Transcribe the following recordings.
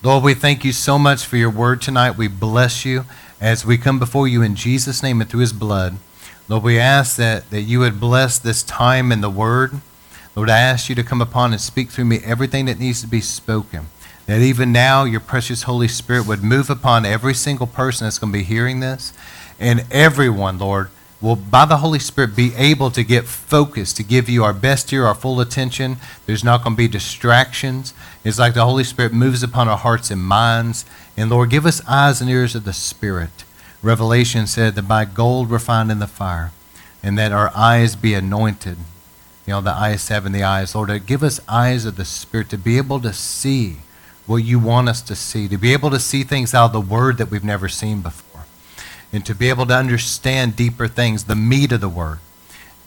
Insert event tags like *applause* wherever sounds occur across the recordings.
Lord, we thank you so much for your word tonight. We bless you as we come before you in Jesus' name and through his blood. Lord, we ask that, that you would bless this time in the word. Lord, I ask you to come upon and speak through me everything that needs to be spoken. That even now your precious Holy Spirit would move upon every single person that's going to be hearing this and everyone, Lord, will, buy the Holy Spirit, be able to get focused, to give you our best ear, our full attention. There's not going to be distractions. It's like the Holy Spirit moves upon our hearts and minds. And Lord, give us eyes and ears of the Spirit. Revelation said that by gold refined in the fire, and that our eyes be anointed. You know, the eyes having the eyes. Lord, give us eyes of the Spirit to be able to see what you want us to see, to be able to see things out of the Word that we've never seen before and to be able to understand deeper things, the meat of the word.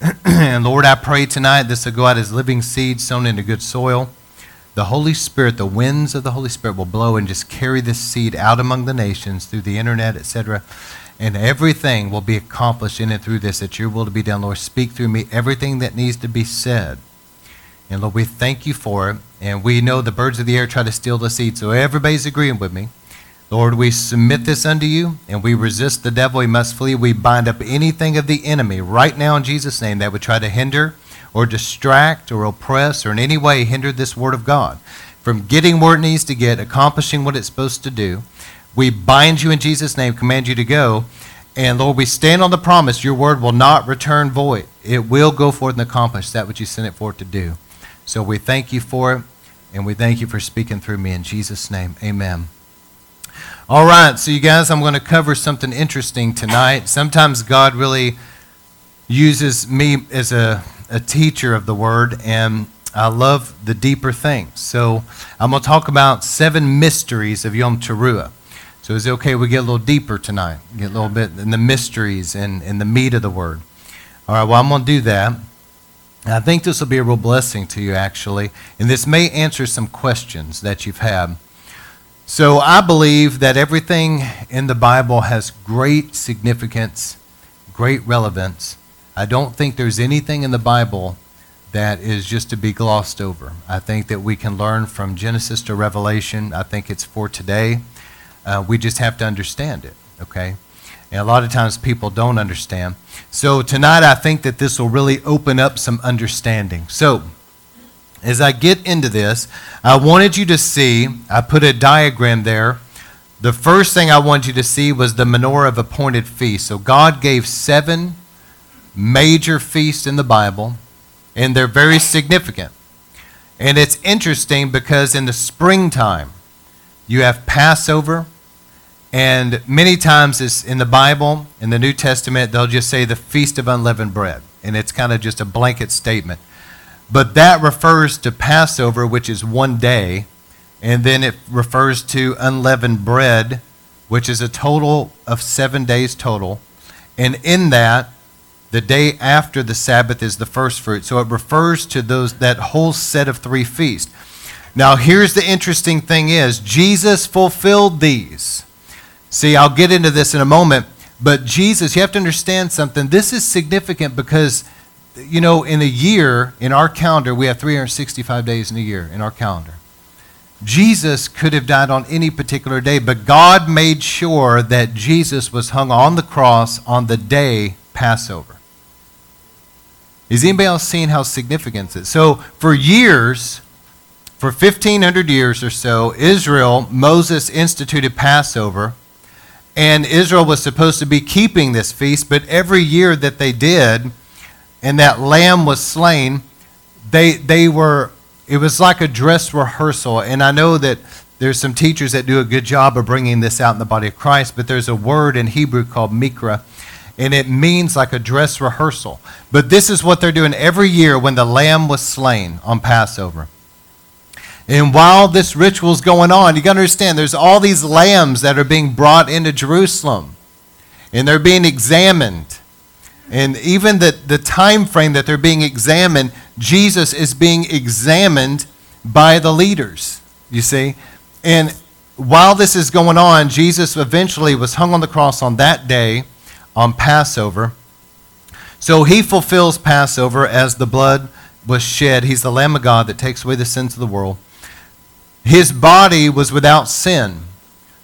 *clears throat* and Lord, I pray tonight this will go out as living seed sown into good soil. The Holy Spirit, the winds of the Holy Spirit will blow and just carry this seed out among the nations through the internet, etc. And everything will be accomplished in and through this, that your will to be done. Lord, speak through me everything that needs to be said. And Lord, we thank you for it. And we know the birds of the air try to steal the seed. So everybody's agreeing with me. Lord, we submit this unto you and we resist the devil. He must flee. We bind up anything of the enemy right now in Jesus' name that would try to hinder or distract or oppress or in any way hinder this word of God from getting where it needs to get, accomplishing what it's supposed to do. We bind you in Jesus' name, command you to go. And Lord, we stand on the promise your word will not return void. It will go forth and accomplish that which you sent it forth to do. So we thank you for it, and we thank you for speaking through me in Jesus' name. Amen. All right, so you guys, I'm going to cover something interesting tonight. Sometimes God really uses me as a, a teacher of the Word, and I love the deeper things. So I'm going to talk about seven mysteries of Yom Teruah. So is it okay we get a little deeper tonight? Get a little bit in the mysteries and, and the meat of the Word. All right, well, I'm going to do that. I think this will be a real blessing to you, actually, and this may answer some questions that you've had. So I believe that everything in the Bible has great significance, great relevance. I don't think there's anything in the Bible that is just to be glossed over. I think that we can learn from Genesis to Revelation. I think it's for today. Uh, we just have to understand it, okay? And a lot of times people don't understand. So tonight I think that this will really open up some understanding. So, as I get into this, I wanted you to see, I put a diagram there. The first thing I wanted you to see was the menorah of appointed feasts. So God gave seven major feasts in the Bible, and they're very significant. And it's interesting because in the springtime, you have Passover, and many times in the Bible, in the New Testament, they'll just say the Feast of Unleavened Bread. And it's kind of just a blanket statement. But that refers to Passover, which is one day, and then it refers to unleavened bread, which is a total of seven days total. And in that, the day after the Sabbath is the first fruit. So it refers to those that whole set of three feasts. Now here's the interesting thing is Jesus fulfilled these. See, I'll get into this in a moment, but Jesus, you have to understand something. This is significant because you know, in a year, in our calendar, we have 365 days in a year in our calendar. Jesus could have died on any particular day, but God made sure that Jesus was hung on the cross on the day Passover. Is anybody else seeing how significant it is? So, for years, for 1,500 years or so, Israel, Moses instituted Passover, and Israel was supposed to be keeping this feast, but every year that they did, and that lamb was slain, they, they were, it was like a dress rehearsal. And I know that there's some teachers that do a good job of bringing this out in the body of Christ, but there's a word in Hebrew called mikra, and it means like a dress rehearsal. But this is what they're doing every year when the lamb was slain on Passover. And while this ritual is going on, you got to understand there's all these lambs that are being brought into Jerusalem, and they're being examined. And even the, the time frame that they're being examined, Jesus is being examined by the leaders, you see. And while this is going on, Jesus eventually was hung on the cross on that day on Passover. So he fulfills Passover as the blood was shed. He's the Lamb of God that takes away the sins of the world. his body was without sin.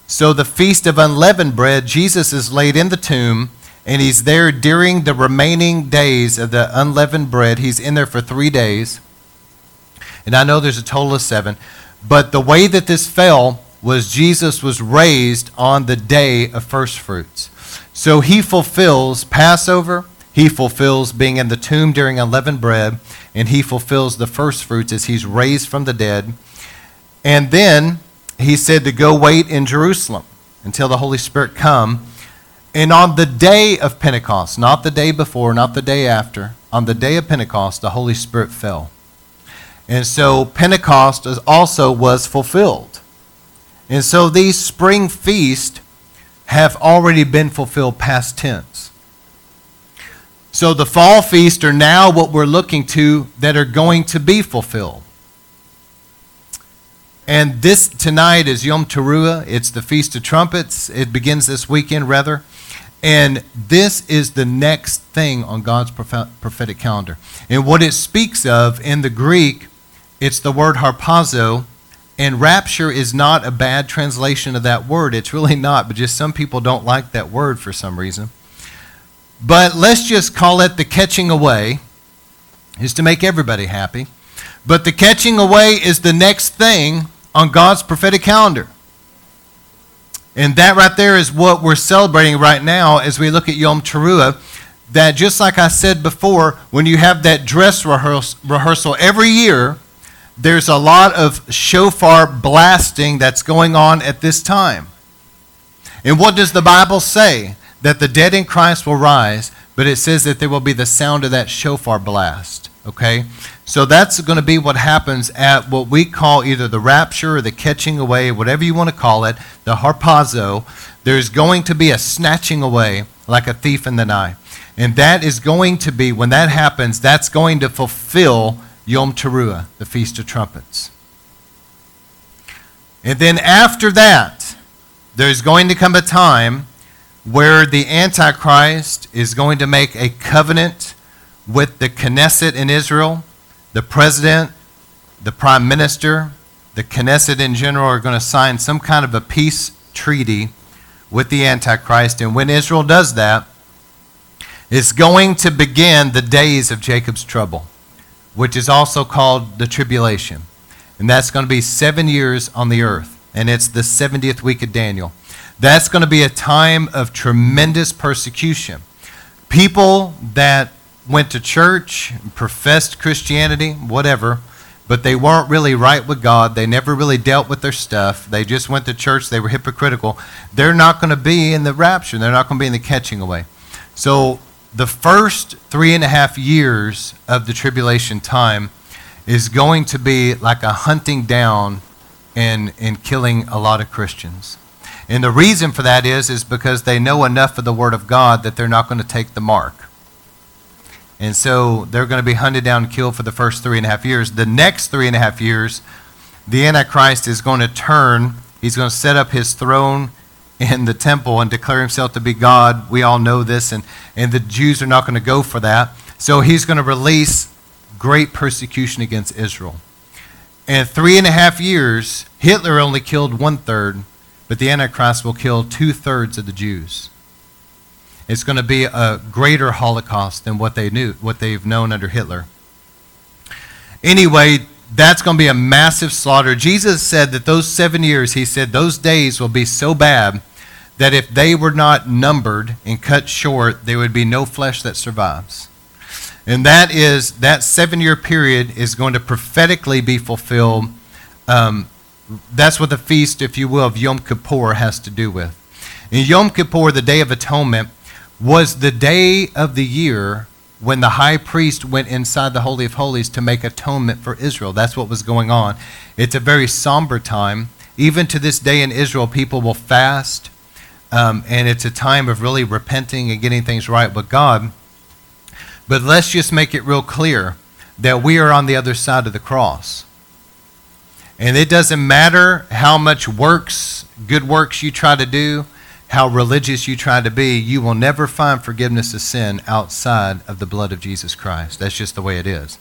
So the feast of unleavened bread, Jesus is laid in the tomb, and he's there during the remaining days of the unleavened bread. He's in there for three days. And I know there's a total of seven. But the way that this fell was Jesus was raised on the day of first fruits. So he fulfills Passover, he fulfills being in the tomb during unleavened bread, and he fulfills the first fruits as he's raised from the dead. And then he said to go wait in Jerusalem until the Holy Spirit come. And on the day of Pentecost, not the day before, not the day after, on the day of Pentecost, the Holy Spirit fell. And so Pentecost also was fulfilled. And so these spring feasts have already been fulfilled past tense. So the fall feasts are now what we're looking to that are going to be fulfilled. And this tonight is Yom Teruah. It's the Feast of Trumpets. It begins this weekend, rather. And this is the next thing on God's prophetic calendar. And what it speaks of in the Greek, it's the word harpazo. And rapture is not a bad translation of that word. It's really not, but just some people don't like that word for some reason. But let's just call it the catching away, is to make everybody happy. But the catching away is the next thing on God's prophetic calendar. And that right there is what we're celebrating right now as we look at Yom Teruah. That just like I said before, when you have that dress rehearsal every year, there's a lot of shofar blasting that's going on at this time. And what does the Bible say? That the dead in Christ will rise, but it says that there will be the sound of that shofar blast. Okay? So that's going to be what happens at what we call either the rapture or the catching away, whatever you want to call it, the harpazo. There's going to be a snatching away like a thief in the night. And that is going to be, when that happens, that's going to fulfill Yom Teruah, the Feast of Trumpets. And then after that, there's going to come a time where the Antichrist is going to make a covenant with the Knesset in Israel the president, the prime minister, the Knesset in general are going to sign some kind of a peace treaty with the Antichrist. And when Israel does that, it's going to begin the days of Jacob's trouble, which is also called the tribulation. And that's going to be seven years on the earth. And it's the 70th week of Daniel. That's going to be a time of tremendous persecution. People that went to church, professed Christianity, whatever, but they weren't really right with God. They never really dealt with their stuff. They just went to church. They were hypocritical. They're not going to be in the rapture. They're not going to be in the catching away. So the first three and a half years of the tribulation time is going to be like a hunting down and, and killing a lot of Christians. And the reason for that is, is because they know enough of the Word of God that they're not going to take the mark. And so they're going to be hunted down and killed for the first three and a half years. The next three and a half years, the Antichrist is going to turn. He's going to set up his throne in the temple and declare himself to be God. We all know this, and, and the Jews are not going to go for that. So he's going to release great persecution against Israel. And three and a half years, Hitler only killed one third, but the Antichrist will kill two thirds of the Jews. It's going to be a greater Holocaust than what they knew, what they've known under Hitler. Anyway, that's going to be a massive slaughter. Jesus said that those seven years, he said, those days will be so bad that if they were not numbered and cut short, there would be no flesh that survives. And that is, that seven year period is going to prophetically be fulfilled. Um, that's what the feast, if you will, of Yom Kippur has to do with. In Yom Kippur, the Day of Atonement, was the day of the year when the high priest went inside the Holy of Holies to make atonement for Israel. That's what was going on. It's a very somber time. Even to this day in Israel, people will fast, um, and it's a time of really repenting and getting things right with God. But let's just make it real clear that we are on the other side of the cross. And it doesn't matter how much works, good works you try to do, how religious you try to be, you will never find forgiveness of sin outside of the blood of Jesus Christ. That's just the way it is.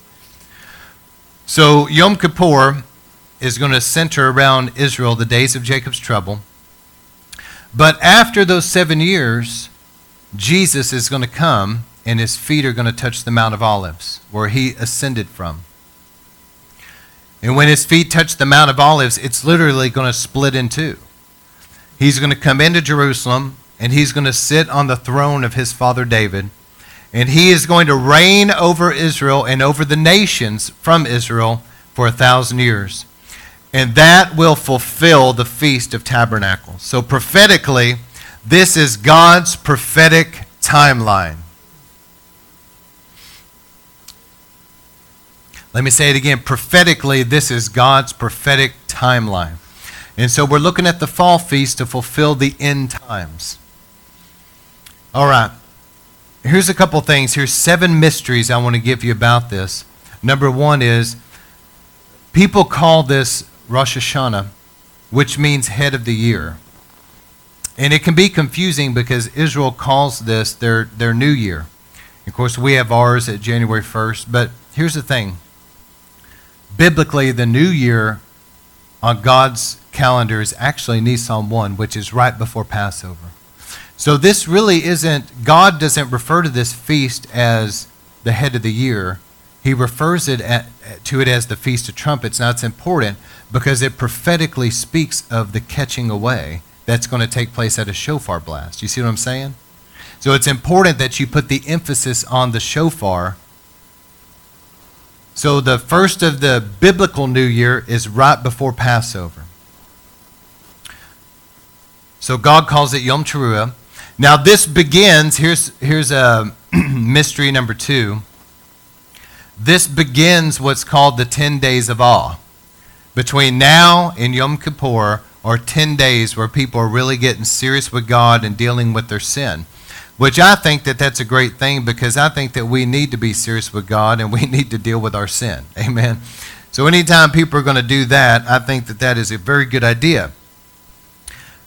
So, Yom Kippur is going to center around Israel, the days of Jacob's trouble. But after those seven years, Jesus is going to come and his feet are going to touch the Mount of Olives, where he ascended from. And when his feet touch the Mount of Olives, it's literally going to split in two. He's going to come into Jerusalem and he's going to sit on the throne of his father David. And he is going to reign over Israel and over the nations from Israel for a thousand years. And that will fulfill the Feast of Tabernacles. So, prophetically, this is God's prophetic timeline. Let me say it again. Prophetically, this is God's prophetic timeline. And so we're looking at the fall feast to fulfill the end times. All right. Here's a couple things. Here's seven mysteries I want to give you about this. Number one is people call this Rosh Hashanah, which means head of the year. And it can be confusing because Israel calls this their, their new year. Of course, we have ours at January 1st. But here's the thing biblically, the new year on God's calendar is actually Nisan 1, which is right before Passover. So this really isn't, God doesn't refer to this feast as the head of the year. He refers it at, to it as the Feast of Trumpets. Now it's important because it prophetically speaks of the catching away that's going to take place at a shofar blast. You see what I'm saying? So it's important that you put the emphasis on the shofar. So the first of the biblical New Year is right before Passover. So God calls it Yom Teruah. Now, this begins, here's, here's a *clears throat* mystery number two. This begins what's called the 10 days of awe. Between now and Yom Kippur are 10 days where people are really getting serious with God and dealing with their sin. Which I think that that's a great thing because I think that we need to be serious with God and we *laughs* need to deal with our sin. Amen. So anytime people are going to do that, I think that that is a very good idea.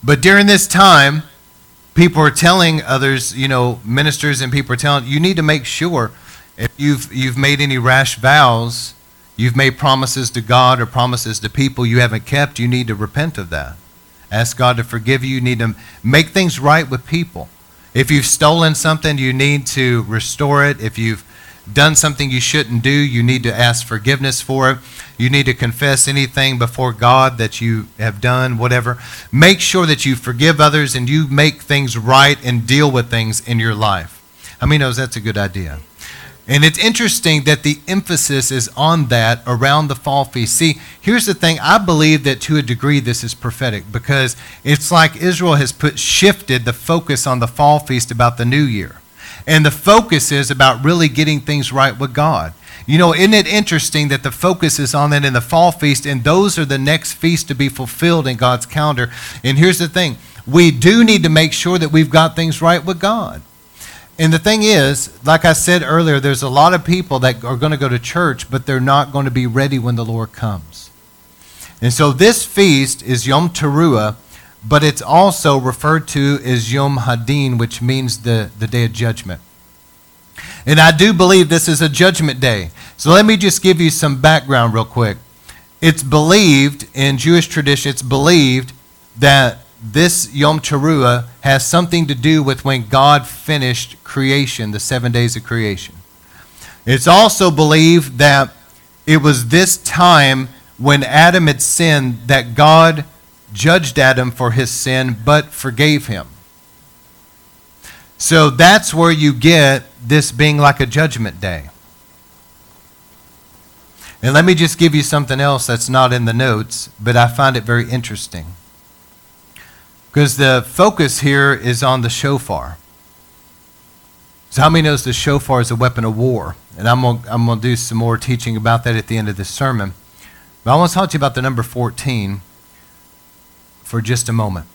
But during this time, people are telling others, you know, ministers and people are telling, you need to make sure if you've, you've made any rash vows, you've made promises to God or promises to people you haven't kept, you need to repent of that. Ask God to forgive you. You need to make things right with people. If you've stolen something, you need to restore it. If you've done something you shouldn't do, you need to ask forgiveness for it. You need to confess anything before God that you have done, whatever. Make sure that you forgive others and you make things right and deal with things in your life. Many knows that's a good idea? And it's interesting that the emphasis is on that around the fall feast. See, here's the thing. I believe that to a degree this is prophetic because it's like Israel has put shifted the focus on the fall feast about the new year. And the focus is about really getting things right with God. You know, isn't it interesting that the focus is on that in the fall feast, and those are the next feasts to be fulfilled in God's calendar? And here's the thing we do need to make sure that we've got things right with God. And the thing is, like I said earlier, there's a lot of people that are going to go to church, but they're not going to be ready when the Lord comes. And so this feast is Yom Teruah, but it's also referred to as Yom Hadin, which means the, the day of judgment. And I do believe this is a judgment day. So let me just give you some background real quick. It's believed in Jewish tradition, it's believed that this Yom Teruah has something to do with when God finished creation, the seven days of creation. It's also believed that it was this time when Adam had sinned that God judged Adam for his sin, but forgave him. So that's where you get this being like a judgment day. And let me just give you something else that's not in the notes, but I find it very interesting. Because the focus here is on the shofar. So, how many knows the shofar is a weapon of war? And I'm going I'm to do some more teaching about that at the end of this sermon. But I want to talk to you about the number 14 for just a moment.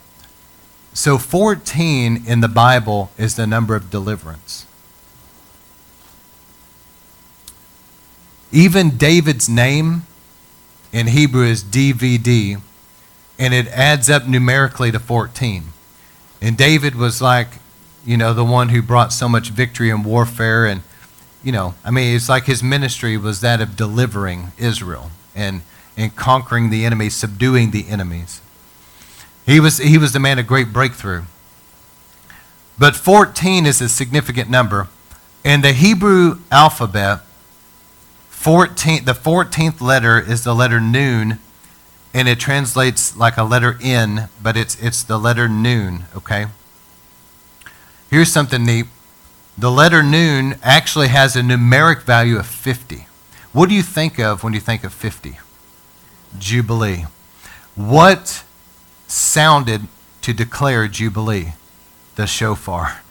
So, 14 in the Bible is the number of deliverance. Even David's name in Hebrew is DVD, and it adds up numerically to 14. And David was like, you know, the one who brought so much victory in warfare. And, you know, I mean, it's like his ministry was that of delivering Israel. And in conquering the enemy, subduing the enemies. He was, he was the man of great breakthrough. But 14 is a significant number. In the Hebrew alphabet, 14, the 14th letter is the letter noon, and it translates like a letter N, but it's, it's the letter noon, okay? Here's something neat. The letter noon actually has a numeric value of 50. What do you think of when you think of 50? Jubilee. What sounded to declare Jubilee? The shofar.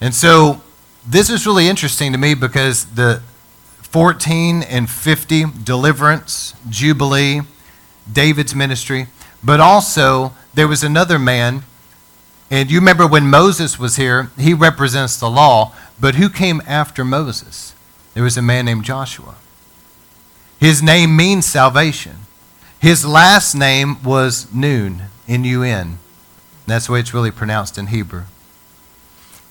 And so this is really interesting to me because the 14 and 50, deliverance, Jubilee, David's ministry, but also there was another man, and you remember when Moses was here, he represents the law, but who came after Moses? There was a man named Joshua. His name means salvation. His last name was Nun, N U N. That's the way it's really pronounced in Hebrew.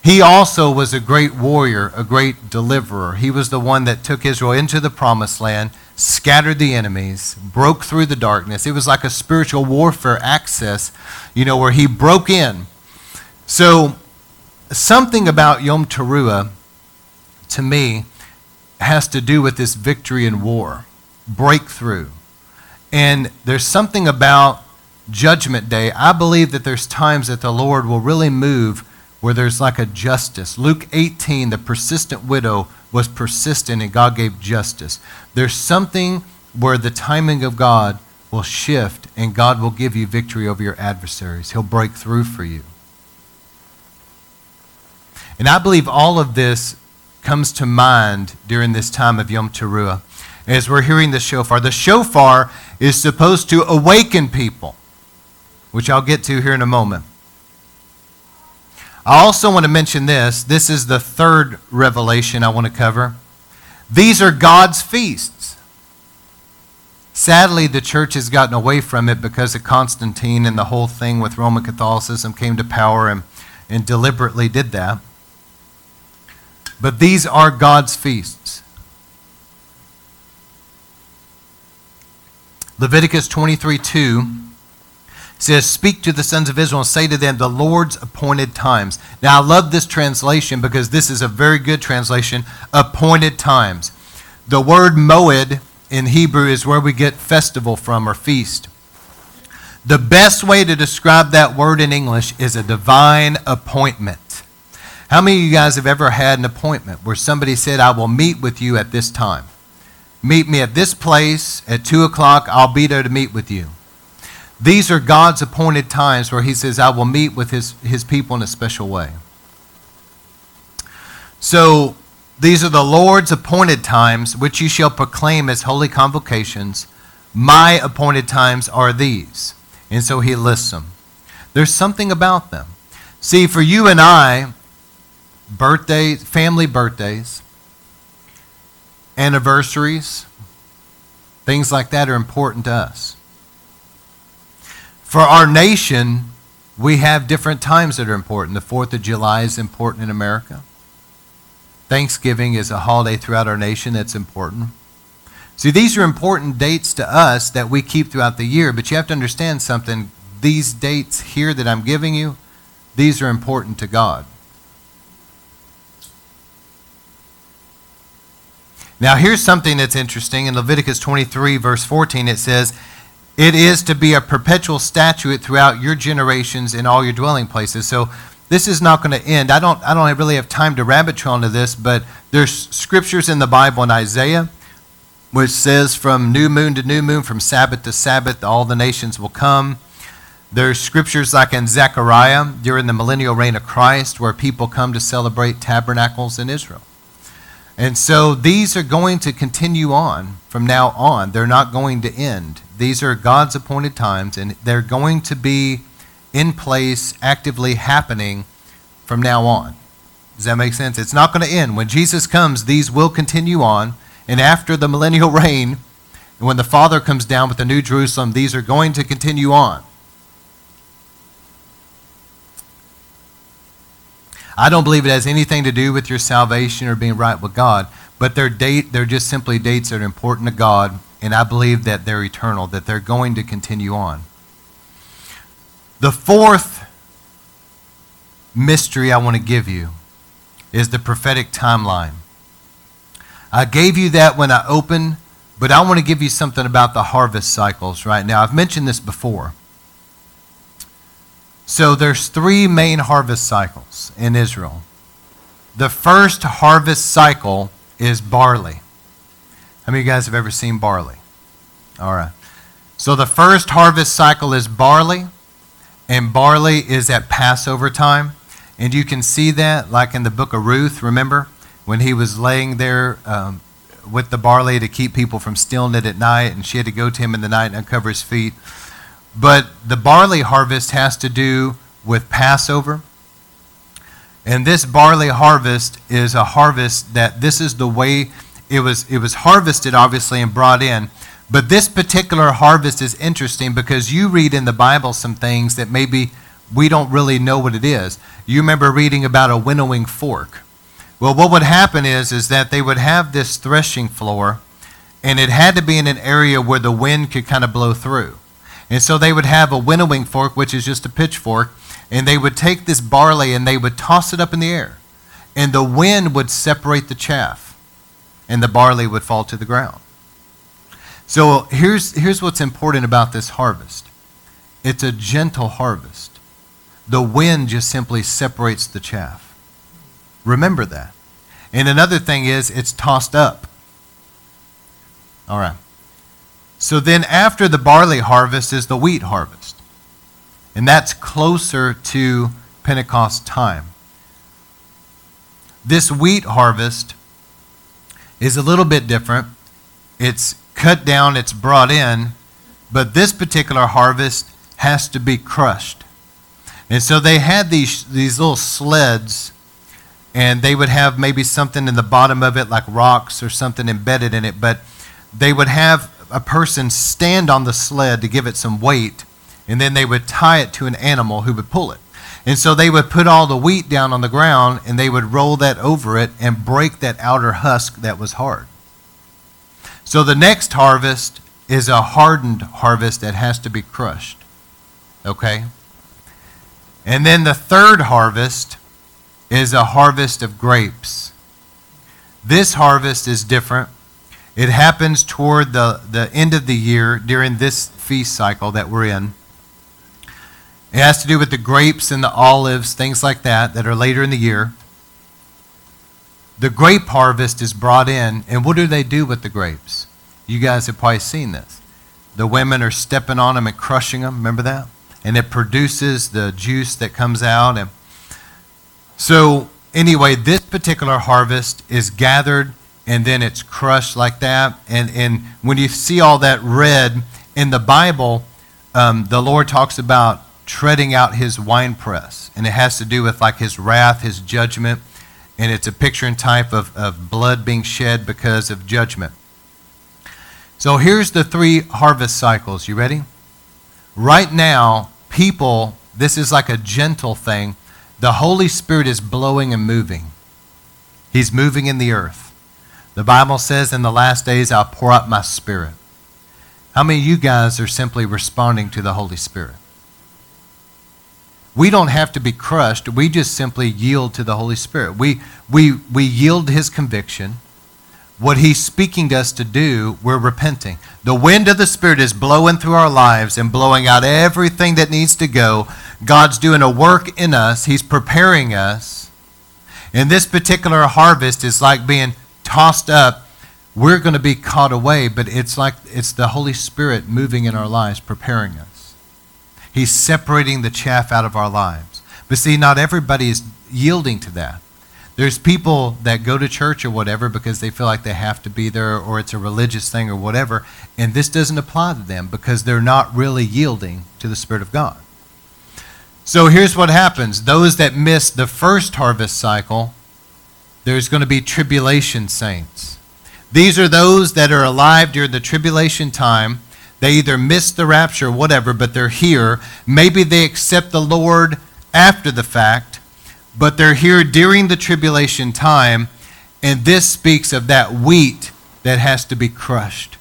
He also was a great warrior, a great deliverer. He was the one that took Israel into the promised land, scattered the enemies, broke through the darkness. It was like a spiritual warfare access, you know, where he broke in. So, something about Yom Teruah, to me, has to do with this victory in war, breakthrough. And there's something about Judgment Day. I believe that there's times that the Lord will really move where there's like a justice. Luke 18, the persistent widow was persistent and God gave justice. There's something where the timing of God will shift and God will give you victory over your adversaries. He'll break through for you. And I believe all of this comes to mind during this time of Yom Teruah as we're hearing the shofar. The shofar is supposed to awaken people, which I'll get to here in a moment. I also want to mention this. This is the third revelation I want to cover. These are God's feasts. Sadly, the church has gotten away from it because of Constantine and the whole thing with Roman Catholicism came to power and, and deliberately did that. But these are God's feasts. Leviticus 23 2 says, Speak to the sons of Israel and say to them, the Lord's appointed times. Now, I love this translation because this is a very good translation appointed times. The word moed in Hebrew is where we get festival from or feast. The best way to describe that word in English is a divine appointment. How many of you guys have ever had an appointment where somebody said, I will meet with you at this time? Meet me at this place at 2 o'clock. I'll be there to meet with you. These are God's appointed times where He says, I will meet with His, his people in a special way. So, these are the Lord's appointed times, which you shall proclaim as holy convocations. My appointed times are these. And so He lists them. There's something about them. See, for you and I, birthdays, family birthdays, anniversaries, things like that are important to us. For our nation, we have different times that are important. The 4th of July is important in America. Thanksgiving is a holiday throughout our nation that's important. See, these are important dates to us that we keep throughout the year, but you have to understand something. These dates here that I'm giving you, these are important to God. Now, here's something that's interesting. In Leviticus 23, verse 14, it says, It is to be a perpetual statute throughout your generations in all your dwelling places. So, this is not going to end. I don't, I don't really have time to rabbit trail into this, but there's scriptures in the Bible in Isaiah which says, From new moon to new moon, from Sabbath to Sabbath, all the nations will come. There's scriptures like in Zechariah during the millennial reign of Christ where people come to celebrate tabernacles in Israel. And so these are going to continue on from now on. They're not going to end. These are God's appointed times, and they're going to be in place, actively happening from now on. Does that make sense? It's not going to end. When Jesus comes, these will continue on. And after the millennial *laughs* reign, when the Father comes down with the New Jerusalem, these are going to continue on. I don't believe it has anything to do with your salvation or being right with God, but they're, date, they're just simply dates that are important to God and I believe that they're eternal, that they're going to continue on. The fourth mystery I want to give you is the prophetic timeline. I gave you that when I opened, but I want to give you something about the harvest cycles right now. I've mentioned this before. So there's three main harvest cycles in Israel. The first harvest cycle is barley. How many of you guys have ever seen barley? All right. So the first harvest cycle is barley, and barley is at Passover time. And you can see that, like in the book of Ruth, remember? When he was laying there um, with the barley to keep people from stealing it at night, and she had to go to him in the night and uncover his feet. But the barley harvest has to do with Passover. And this barley harvest is a harvest that this is the way it was it was harvested obviously and brought in. But this particular harvest is interesting because you read in the Bible some things that maybe we don't really know what it is. You remember reading about a winnowing fork. Well, what would happen is is that they would have this threshing floor and it had to be in an area where the wind could kind of blow through. And so they would have a winnowing fork, which is just a pitchfork, and they would take this barley and they would toss it up in the air. And the wind would separate the chaff, and the barley would fall to the ground. So here's, here's what's important about this harvest it's a gentle harvest. The wind just simply separates the chaff. Remember that. And another thing is, it's tossed up. All right. So then, after the barley harvest, is the wheat harvest. And that's closer to Pentecost time. This wheat harvest is a little bit different. It's cut down, it's brought in, but this particular harvest has to be crushed. And so they had these, these little sleds, and they would have maybe something in the bottom of it, like rocks or something embedded in it, but they would have a person stand on the sled to give it some weight and then they would tie it to an animal who would pull it. And so they would put all the wheat down on the ground and they would roll that over it and break that outer husk that was hard. So the next harvest is a hardened harvest that has to be crushed. Okay? And then the third harvest is a harvest of grapes. This harvest is different. It happens toward the, the end of the year during this feast cycle that we're in. It has to do with the grapes and the olives, things like that, that are later in the year. The grape harvest is brought in, and what do they do with the grapes? You guys have probably seen this. The women are stepping on them and crushing them. Remember that? And it produces the juice that comes out. And so, anyway, this particular harvest is gathered and then it's crushed like that. And, and when you see all that red in the Bible, um, the Lord talks about treading out his winepress. And it has to do with like his wrath, his judgment. And it's a picture and type of, of blood being shed because of judgment. So here's the three harvest cycles. You ready? Right now, people, this is like a gentle thing. The Holy Spirit is blowing and moving. He's moving in the earth. The Bible says, In the last days, I'll pour out my Spirit. How many of you guys are simply responding to the Holy Spirit? We don't have to be crushed. We just simply yield to the Holy Spirit. We, we, we yield His conviction. What He's speaking to us to do, we're repenting. The wind of the Spirit is blowing through our lives and blowing out everything that needs to go. God's doing a work in us, He's preparing us. And this particular harvest is like being tossed up. We're going to be caught away, but it's like it's the Holy Spirit moving in our lives, preparing us. He's separating the chaff out of our lives. But see, not everybody is yielding to that. There's people that go to church or whatever because they feel like they have to be there or it's a religious thing or whatever, and this doesn't apply to them because they're not really yielding to the Spirit of God. So here's what happens those that miss the first harvest cycle, there's going to be tribulation saints. These are those that are alive during the tribulation time they either missed the rapture or whatever, but they're here. Maybe they accept the Lord after the fact, but they're here during the tribulation time. And this speaks of that wheat that has to be crushed.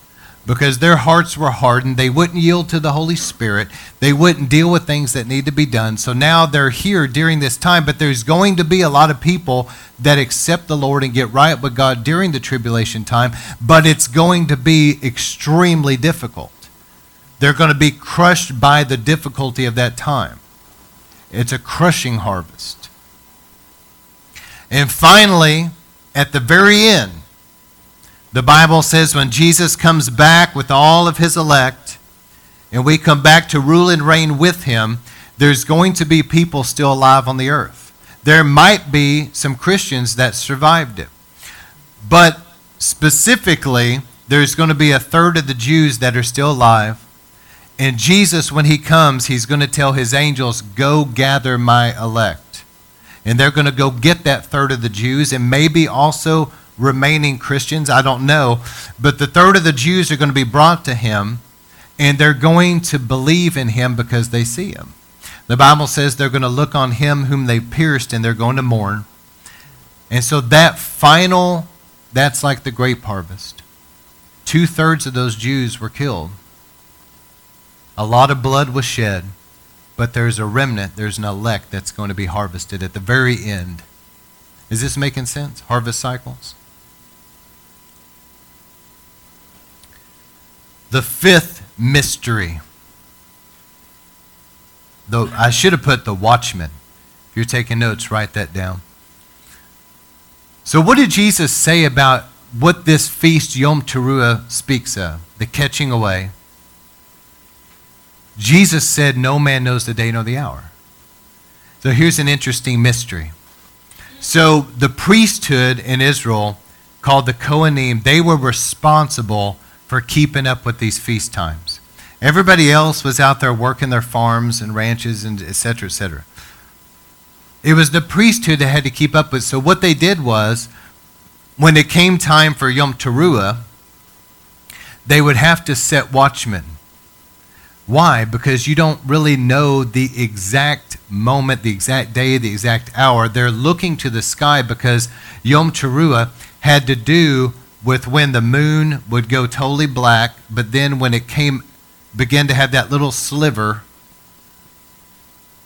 Because their hearts were hardened. They wouldn't yield to the Holy Spirit. They wouldn't deal with things that need to be done. So now they're here during this time, but there's going to be a lot of people that accept the Lord and get right with God during the tribulation time, but it's going to be extremely difficult. They're going to be crushed by the difficulty of that time. It's a crushing harvest. And finally, at the very end, the Bible says when Jesus comes back with all of his elect, and we come back to rule and reign with him, there's going to be people still alive on the earth. There might be some Christians that survived it. But specifically, there's going to be a third of the Jews that are still alive. And Jesus, when he comes, he's going to tell his angels, Go gather my elect. And they're going to go get that third of the Jews and maybe also remaining Christians. I don't know. But the third of the Jews are going to be brought to him, and they're going to believe in him because they see him. The Bible says they're going to look on him whom they pierced, and they're going to mourn. And so that final, that's like the grape harvest. Two thirds of those Jews were killed. A lot of blood was shed, but there's a remnant, there's an elect that's going to be harvested at the very end. Is this making sense? Harvest cycles? The fifth mystery. Though I should have put the watchman. If you're taking notes, write that down. So, what did Jesus say about what this feast Yom Teruah speaks of? The catching away. Jesus said, No man knows the day nor the hour. So, here's an interesting mystery. So, the priesthood in Israel, called the Kohanim, they were responsible for keeping up with these feast times. Everybody else was out there working their farms and ranches and et cetera, et cetera. It was the priesthood that had to keep up with. So what they did was, when it came time for Yom Teruah, they would have to set watchmen. Why? Because you don't really know the exact moment, the exact day, the exact hour. They're looking to the sky because Yom Teruah had to do with when the moon would go totally black, but then when it came, began to have that little sliver,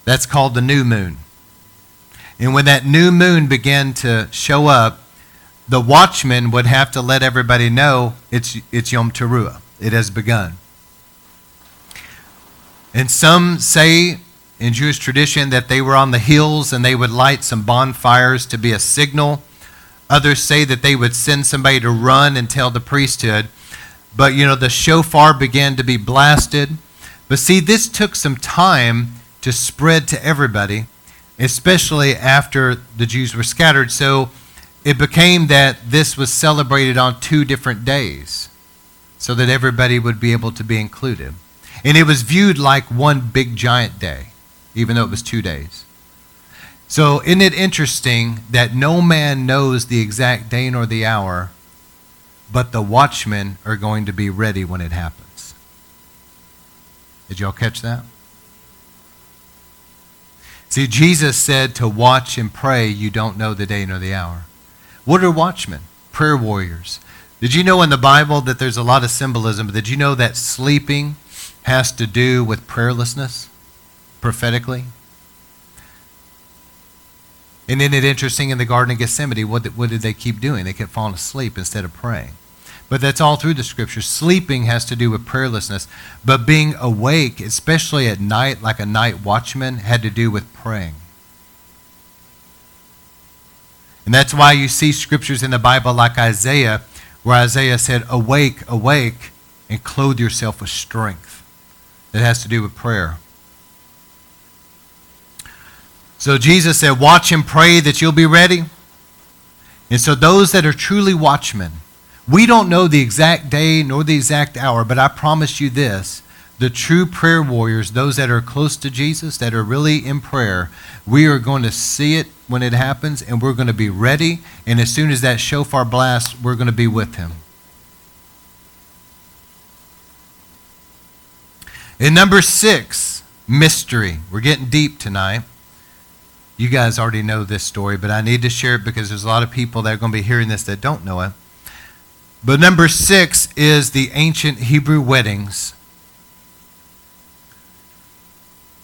that's called the new moon. And when that new moon began to show up, the watchman would have to let everybody know it's, it's Yom Teruah. It has begun. And some say in Jewish tradition that they were on the hills and they would light some bonfires to be a signal Others say that they would send somebody to run and tell the priesthood. But, you know, the shofar began to be blasted. But see, this took some time to spread to everybody, especially after the Jews were scattered. So it became that this was celebrated on two different days so that everybody would be able to be included. And it was viewed like one big giant day, even though it was two days. So, isn't it interesting that no man knows the exact day nor the hour, but the watchmen are going to be ready when it happens? Did y'all catch that? See, Jesus said to watch and pray, you don't know the day nor the hour. What are watchmen? Prayer warriors. Did you know in the Bible that there's a lot of symbolism? But did you know that sleeping has to do with prayerlessness prophetically? And isn't it interesting in the Garden of Gethsemane, what did, what did they keep doing? They kept falling asleep instead of praying. But that's all through the scriptures. Sleeping has to do with prayerlessness. But being awake, especially at night, like a night watchman, had to do with praying. And that's why you see scriptures in the Bible like Isaiah, where Isaiah said, Awake, awake, and clothe yourself with strength. That has to do with prayer. So Jesus said, Watch and pray that you'll be ready. And so, those that are truly watchmen, we don't know the exact day nor the exact hour, but I promise you this the true prayer warriors, those that are close to Jesus, that are really in prayer, we are going to see it when it happens, and we're going to be ready. And as soon as that shofar blasts, we're going to be with him. In number six, mystery. We're getting deep tonight. You guys already know this story, but I need to share it because there's a lot of people that are going to be hearing this that don't know it. But number six is the ancient Hebrew weddings.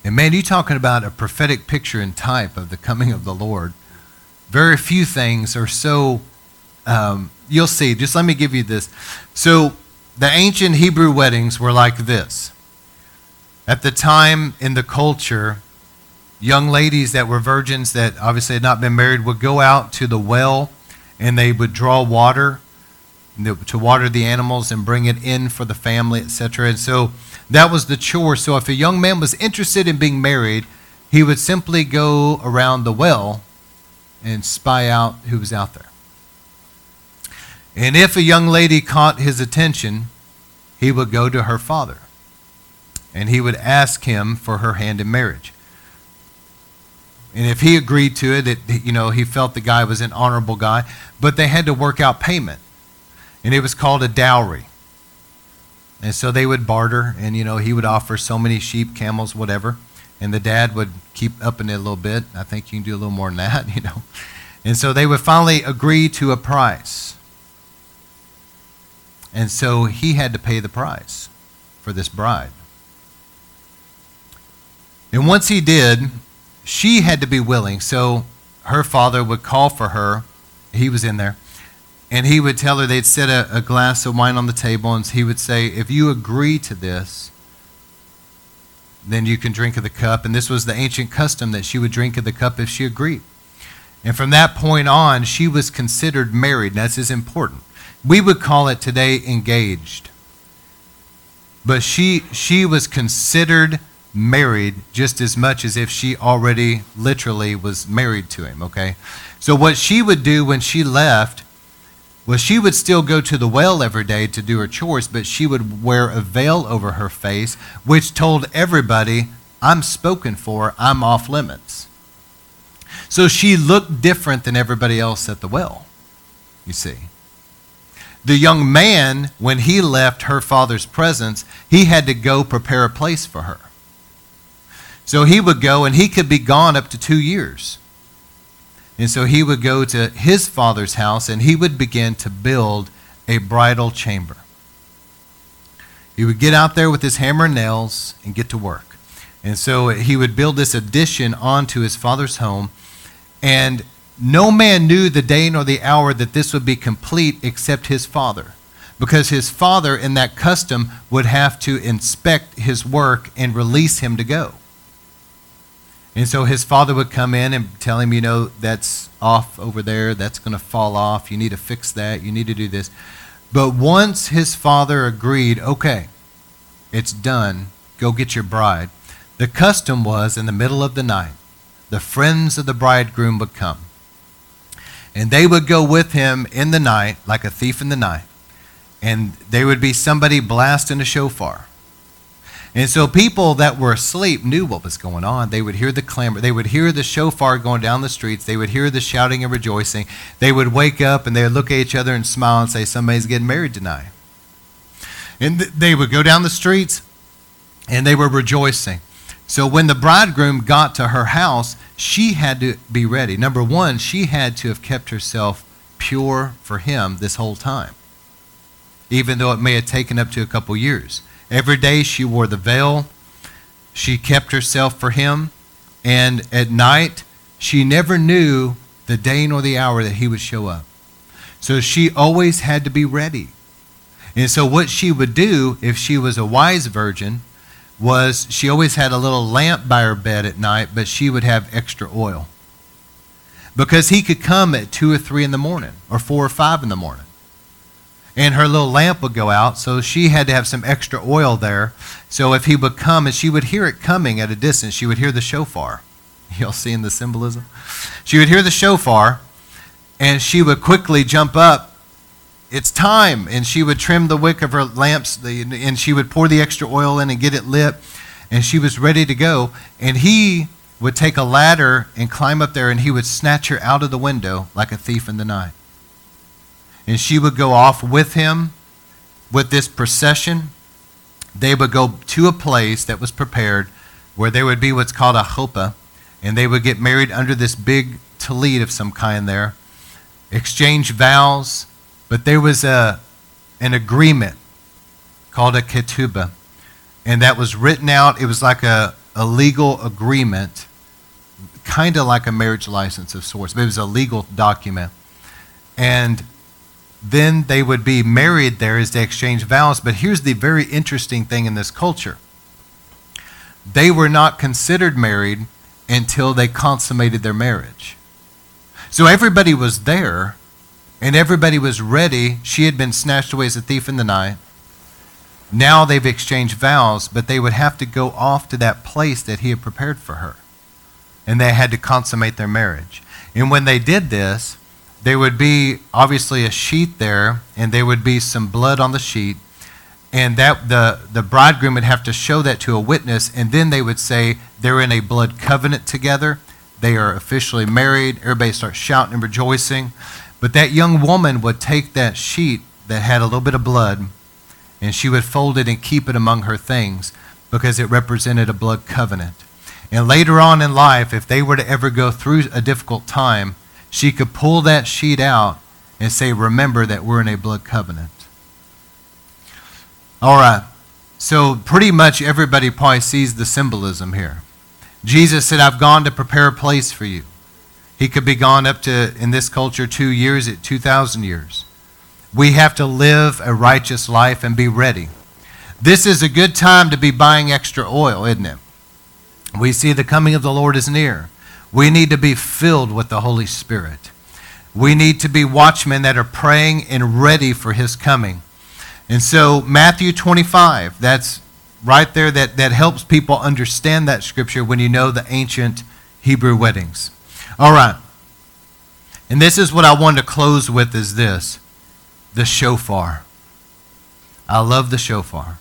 And man, you talking about a prophetic picture and type of the coming of the Lord. Very few things are so, um, you'll see. Just let me give you this. So, the ancient Hebrew weddings were like this. At the time in the culture, young ladies that were virgins that obviously had not been married would go out to the well and they would draw water to water the animals and bring it in for the family, etc. And so that was the chore. So if a young man was interested in being married, he would simply go around the well and spy out who was out there. And if a young lady caught his attention, he would go to her father and he would ask him for her hand in marriage. And if he agreed to it, it, you know, he felt the guy was an honorable guy, but they had to work out payment. And it was called a dowry. And so they would barter, and, you know, he would offer so many sheep, camels, whatever. And the dad would keep upping it a little bit. I think you can do a little more than that, *laughs* you know. And so they would finally agree to a price. And so he had to pay the price for this bride. And once he did, she had to be willing. So her father would call for her. He was in there. And he would tell her they'd set a, a glass of wine on the table, and he would say, If you agree to this, then you can drink of the cup. And this was the ancient custom that she would drink of the cup if she agreed. And from that point on, she was considered married. That's as important. We would call it today engaged. But she, she was considered married just as much as if she already literally was married to him, okay? So, what she would do when she left was she would still go to the well every day to do her chores, but she would wear a veil over her face, which told everybody, I'm spoken for, I'm off limits. So she looked different than everybody else at the well, you see. The young man, when he left her father's presence, he had to go prepare a place for her. So he would go, and he could be gone up to two years. And so he would go to his father's house, and he would begin to build a bridal chamber. He would get out there with his hammer and nails and get to work. And so he would build this addition onto his father's home. And no man knew the day nor the hour that this would be complete except his father. Because his father, in that custom, would have to inspect his work and release him to go. And so his father would come in and tell him, you know, that's off over there, that's going to fall off, you need to fix that, you need to do this. But once his father agreed, okay, it's done, go get your bride, the custom was in the middle of the night, the friends of the bridegroom would come. And they would go with him in the night, like a thief in the night. And there would be somebody blasting a shofar. And so people that were asleep knew what was going on. They would hear the clamor. They would hear the shofar going down the streets. They would hear the shouting and rejoicing. They would wake up and they would look at each other and smile and say, Somebody's getting married tonight. And th- they would go down the streets and they were rejoicing. So when the bridegroom got to her house, she had to be ready. Number one, she had to have kept herself pure for him this whole time, even though it may have taken up to a couple years. Every day she wore the veil. She kept herself for him. And at night, she never knew the day nor the hour that he would show up. So she always had to be ready. And so, what she would do if she was a wise virgin was she always had a little lamp by her bed at night, but she would have extra oil. Because he could come at 2 or 3 in the morning, or 4 or 5 in the morning and her little lamp would go out, so she had to have some extra oil there. So if he would come, and she would hear it coming at a distance, she would hear the shofar. *laughs* Y'all seeing the symbolism? She would hear the shofar, and she would quickly jump up. It's time, and she would trim the wick of her lamps, and she would pour the extra oil in and get it lit, and she was ready to go. And he would take a ladder and climb up there, and he would snatch her out of the window like a thief in the night and she would go off with him with this procession. They would go to a place that was prepared where there would be what's called a chuppah, and they would get married under this big tallit of some kind there, exchange vows. But there was a, an agreement called a ketubah. And that was written out. It was like a, a legal agreement, kind of like a marriage license of sorts, but it was a legal document. And then they would be married there as they exchange vows. But here's the very interesting thing in this culture they were not considered married until they consummated their marriage. So everybody was there and everybody was ready. She had been snatched away as a thief in the night. Now they've exchanged vows, but they would have to go off to that place that he had prepared for her. And they had to consummate their marriage. And when they did this, there would be obviously a sheet there, and there would be some blood on the sheet. And that the, the bridegroom would have to show that to a witness, and then they would say they're in a blood covenant together. They are officially married. Everybody starts shouting and rejoicing. But that young woman would take that sheet that had a little bit of blood and she would fold it and keep it among her things because it represented a blood covenant. And later on in life, if they were to ever go through a difficult time, she could pull that sheet out and say, Remember that we're in a blood covenant. All right. So, pretty much everybody probably sees the symbolism here. Jesus said, I've gone to prepare a place for you. He could be gone up to, in this culture, two years, at 2,000 years. We have to live a righteous life and be ready. This is a good time to be buying extra oil, isn't it? We see the coming of the Lord is near. We need to be filled with the Holy Spirit. We need to be watchmen that are praying and ready for his coming. And so, Matthew 25, that's right there, that, that helps people understand that scripture when you know the ancient Hebrew weddings. All right. And this is what I want to close with is this the shofar. I love the shofar.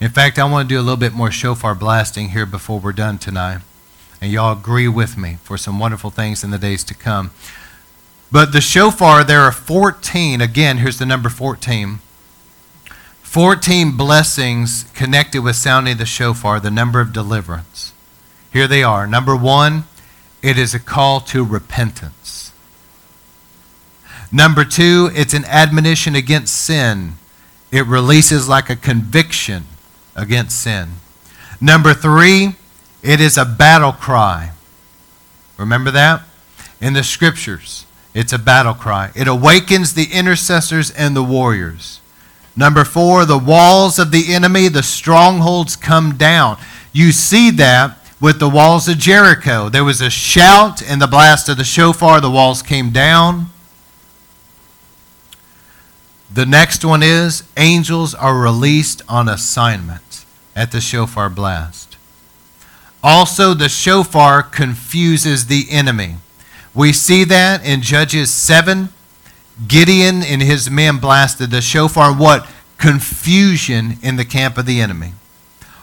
In fact, I want to do a little bit more shofar blasting here before we're done tonight. And y'all agree with me for some wonderful things in the days to come. But the shofar, there are 14. Again, here's the number 14. 14 blessings connected with sounding the shofar, the number of deliverance. Here they are. Number one, it is a call to repentance. Number two, it's an admonition against sin. It releases like a conviction against sin. Number three, it is a battle cry. Remember that? In the scriptures, it's a battle cry. It awakens the intercessors and the warriors. Number four, the walls of the enemy, the strongholds come down. You see that with the walls of Jericho. There was a shout and the blast of the shofar, the walls came down. The next one is angels are released on assignment at the shofar blast. Also, the shofar confuses the enemy. We see that in Judges 7. Gideon and his men blasted the shofar. What? Confusion in the camp of the enemy.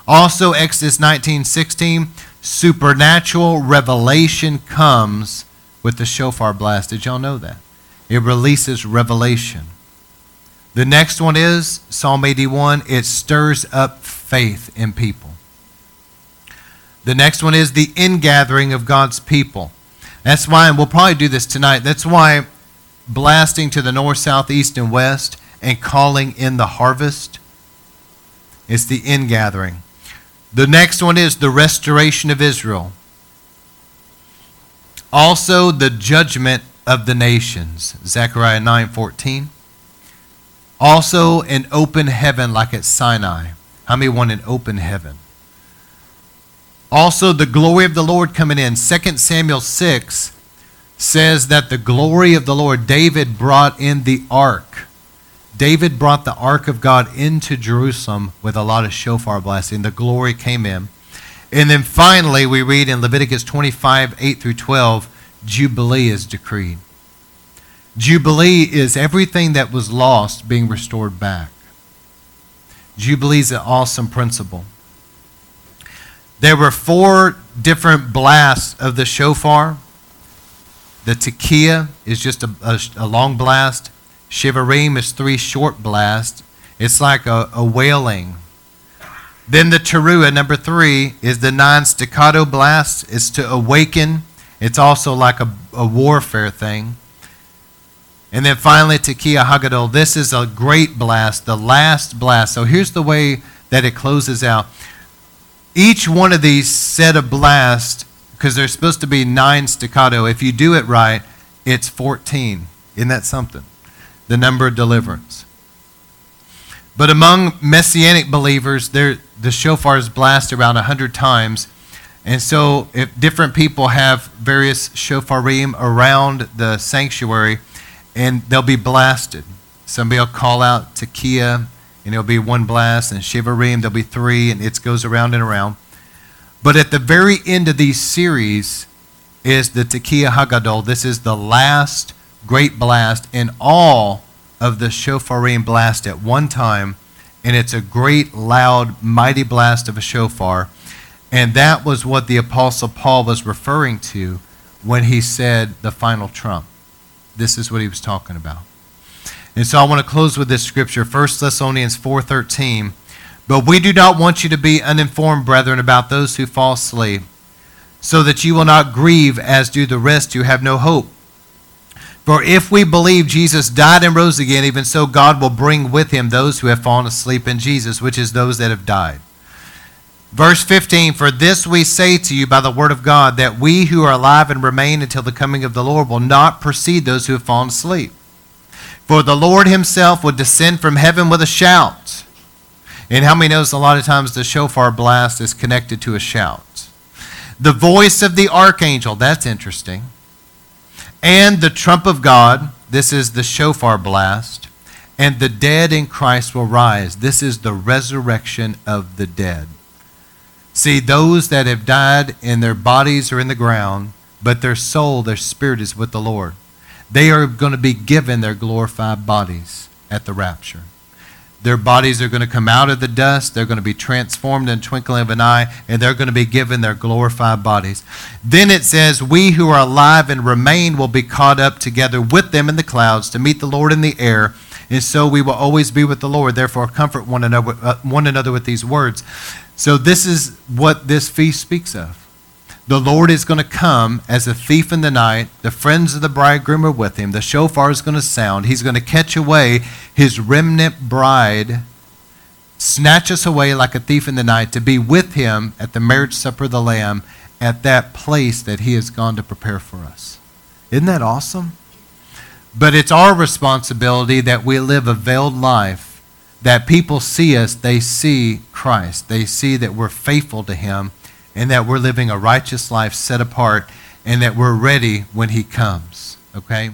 Also, Exodus 19:16, supernatural revelation comes with the shofar blast. Did y'all know that? It releases revelation. The next one is Psalm 81 it stirs up faith in people. The next one is the ingathering of God's people. That's why, and we'll probably do this tonight, that's why blasting to the north, south, east, and west and calling in the harvest is the ingathering. The next one is the restoration of Israel. Also, the judgment of the nations. Zechariah 9 14. Also, an open heaven like at Sinai. How many want an open heaven? Also, the glory of the Lord coming in. 2 Samuel 6 says that the glory of the Lord, David brought in the ark. David brought the ark of God into Jerusalem with a lot of shofar blasting. The glory came in. And then finally, we read in Leviticus 25 8 through 12, Jubilee is decreed. Jubilee is everything that was lost being restored back. Jubilee is an awesome principle. There were four different blasts of the shofar. The tekiah is just a, a, a long blast. Shivarim is three short blasts. It's like a, a wailing. Then the teruah, number three, is the non staccato blast. It's to awaken. It's also like a, a warfare thing. And then finally, Tekiah hagadol. This is a great blast, the last blast. So here's the way that it closes out. Each one of these set a blast, because there's supposed to be nine staccato. If you do it right, it's 14. Isn't that something? The number of deliverance. But among messianic believers, the shofars blast around 100 times. And so, if different people have various shofarim around the sanctuary, and they'll be blasted. Somebody will call out Tekiah, and it'll be one blast, and Shivarim, there'll be three, and it goes around and around. But at the very end of these series is the Tekiah Haggadol. This is the last great blast, in all of the shofarim blast at one time, and it's a great, loud, mighty blast of a shofar. And that was what the Apostle Paul was referring to when he said the final trump. This is what he was talking about. And so I want to close with this scripture, 1 Thessalonians 4:13. But we do not want you to be uninformed, brethren, about those who fall asleep, so that you will not grieve as do the rest who have no hope. For if we believe Jesus died and rose again, even so God will bring with him those who have fallen asleep in Jesus, which is those that have died. Verse 15 For this we say to you by the word of God, that we who are alive and remain until the coming of the Lord will not precede those who have fallen asleep. For the Lord himself will descend from heaven with a shout. And how many knows a lot of times the shofar blast is connected to a shout? The voice of the archangel, that's interesting and the trump of God. This is the shofar blast. And the dead in Christ will rise. This is the resurrection of the dead. See, those that have died and their bodies are in the ground, but their soul, their spirit is with the Lord. They are going to be given their glorified bodies at the rapture. Their bodies are going to come out of the dust. They're going to be transformed in twinkling of an eye, and they're going to be given their glorified bodies. Then it says, We who are alive and remain will be caught up together with them in the clouds to meet the Lord in the air. And so we will always be with the Lord. Therefore, comfort one another, uh, one another with these words. So, this is what this feast speaks of. The Lord is going to come as a thief in the night. The friends of the bridegroom are with him. The shofar is going to sound. He's going to catch away his remnant bride, snatch us away like a thief in the night to be with him at the marriage supper of the Lamb at that place that he has gone to prepare for us. Isn't that awesome? But it's our responsibility that we live a veiled life, that people see us, they see Christ. They see that we're faithful to him and that we're living a righteous life set apart and that we're ready when he comes. Okay?